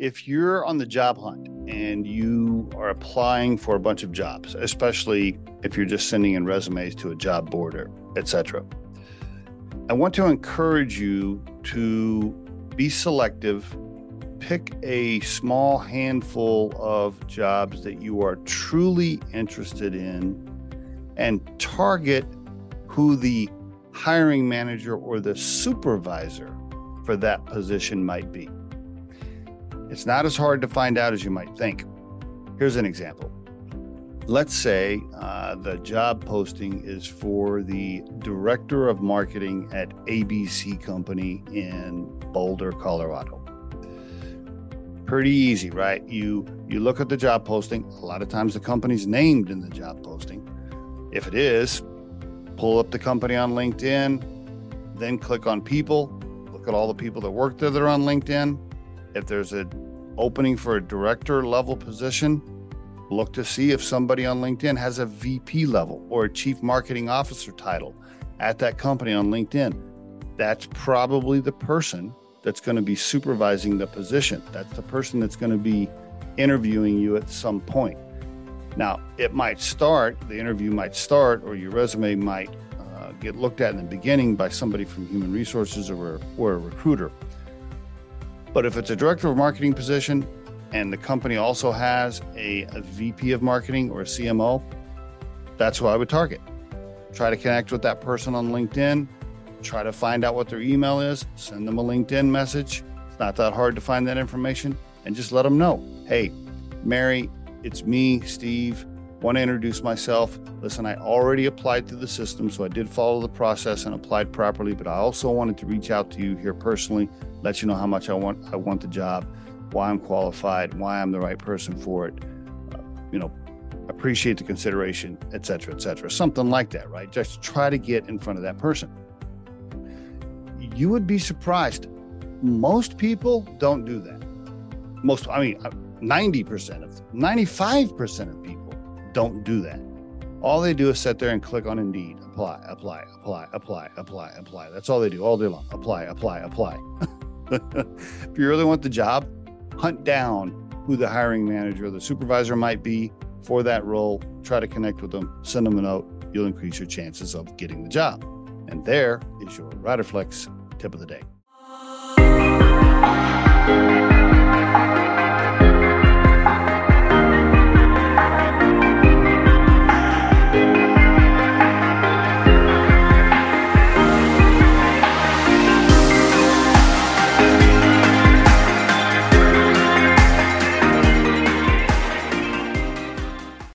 if you're on the job hunt and you are applying for a bunch of jobs, especially if you're just sending in resumes to a job board or etc., I want to encourage you to be selective, pick a small handful of jobs that you are truly interested in, and target who the hiring manager or the supervisor for that position might be. It's not as hard to find out as you might think. Here's an example. Let's say uh, the job posting is for the director of marketing at ABC Company in Boulder, Colorado. Pretty easy, right? You you look at the job posting. A lot of times the company's named in the job posting. If it is, pull up the company on LinkedIn, then click on people. Look at all the people that work there that are on LinkedIn if there's an opening for a director level position, look to see if somebody on LinkedIn has a VP level or a chief marketing officer title at that company on LinkedIn. That's probably the person that's going to be supervising the position. That's the person that's going to be interviewing you at some point. Now, it might start, the interview might start, or your resume might uh, get looked at in the beginning by somebody from human resources or, or a recruiter. But if it's a director of marketing position and the company also has a, a VP of marketing or a CMO, that's who I would target. Try to connect with that person on LinkedIn. Try to find out what their email is. Send them a LinkedIn message. It's not that hard to find that information and just let them know hey, Mary, it's me, Steve. Want to introduce myself. Listen, I already applied through the system, so I did follow the process and applied properly, but I also wanted to reach out to you here personally let you know how much I want I want the job, why I'm qualified, why I'm the right person for it. Uh, you know, appreciate the consideration, et cetera, et cetera. Something like that, right? Just try to get in front of that person. You would be surprised. Most people don't do that. Most, I mean, 90% uh, of 95% of people don't do that. All they do is sit there and click on Indeed, apply, apply, apply, apply, apply, apply. That's all they do all day long. Apply, apply, apply. if you really want the job, hunt down who the hiring manager or the supervisor might be for that role. Try to connect with them, send them a note. You'll increase your chances of getting the job. And there is your Riderflex tip of the day.